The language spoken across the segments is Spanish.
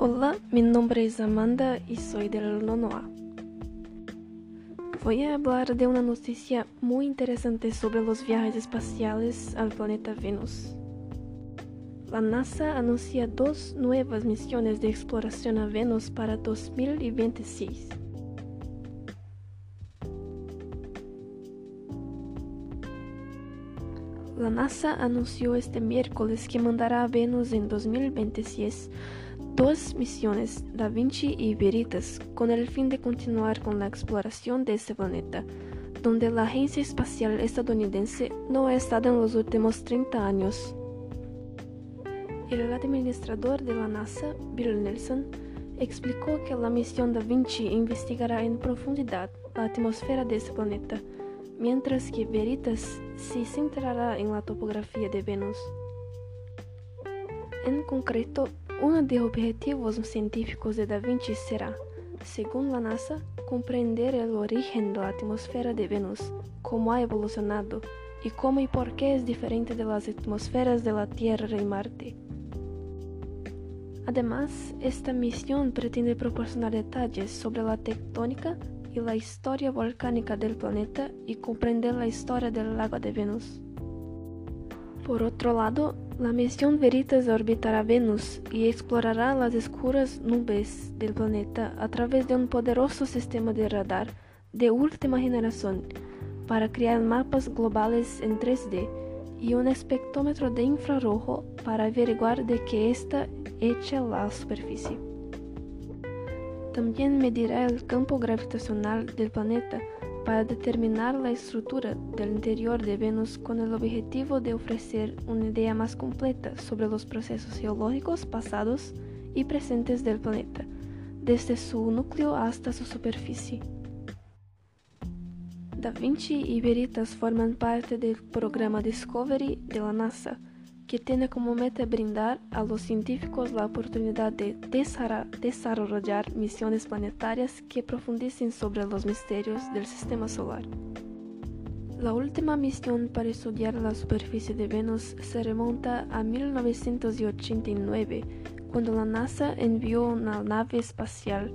Hola, mi nombre es Amanda y soy del nono A. Voy a hablar de una noticia muy interesante sobre los viajes espaciales al planeta Venus. La NASA anuncia dos nuevas misiones de exploración a Venus para 2026. La NASA anunció este miércoles que mandará a Venus en 2026 dos misiones, Da Vinci y Veritas, con el fin de continuar con la exploración de este planeta, donde la Agencia Espacial Estadounidense no ha estado en los últimos 30 años. El administrador de la NASA, Bill Nelson, explicó que la misión Da Vinci investigará en profundidad la atmósfera de este planeta, mientras que Veritas se centrará en la topografía de Venus. En concreto, uno de los objetivos científicos de Da Vinci será, según la NASA, comprender el origen de la atmósfera de Venus, cómo ha evolucionado y cómo y por qué es diferente de las atmósferas de la Tierra y Marte. Además, esta misión pretende proporcionar detalles sobre la tectónica y la historia volcánica del planeta y comprender la historia del lago de Venus. Por otro lado, la misión Veritas orbitará Venus y explorará las oscuras nubes del planeta a través de un poderoso sistema de radar de última generación para crear mapas globales en 3D y un espectrómetro de infrarrojo para averiguar de qué está hecha la superficie. También medirá el campo gravitacional del planeta para determinar la estructura del interior de Venus con el objetivo de ofrecer una idea más completa sobre los procesos geológicos pasados y presentes del planeta, desde su núcleo hasta su superficie. Da Vinci y Veritas forman parte del programa Discovery de la NASA, que tiene como meta brindar a los científicos la oportunidad de desarrollar misiones planetarias que profundicen sobre los misterios del sistema solar. La última misión para estudiar la superficie de Venus se remonta a 1989, cuando la NASA envió una nave espacial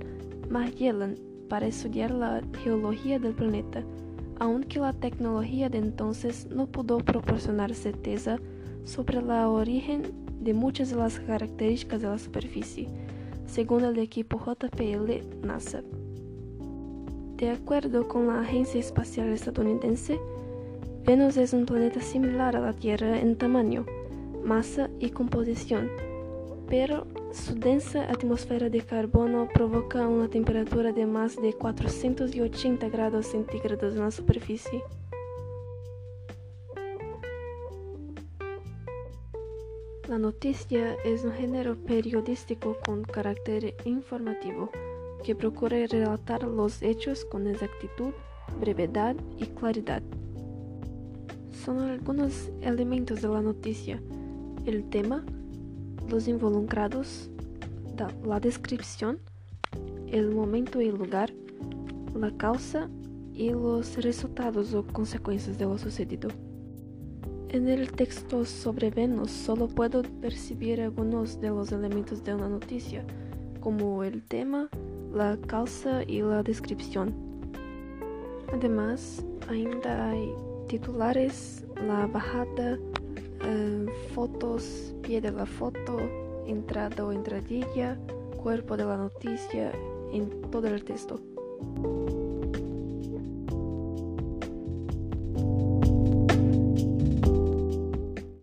Magellan para estudiar la geología del planeta, aunque la tecnología de entonces no pudo proporcionar certeza sobre el origen de muchas de las características de la superficie, según el equipo JPL NASA. De acuerdo con la Agencia Espacial Estadounidense, Venus es un planeta similar a la Tierra en tamaño, masa y composición, pero su densa atmósfera de carbono provoca una temperatura de más de 480 grados centígrados en la superficie. La noticia es un género periodístico con carácter informativo que procura relatar los hechos con exactitud, brevedad y claridad. Son algunos elementos de la noticia, el tema, los involucrados, la descripción, el momento y lugar, la causa y los resultados o consecuencias de lo sucedido. En el texto sobre Venus solo puedo percibir algunos de los elementos de una noticia, como el tema, la causa y la descripción. Además, ainda hay titulares, la bajada, eh, fotos, pie de la foto, entrada o entradilla, cuerpo de la noticia, en todo el texto.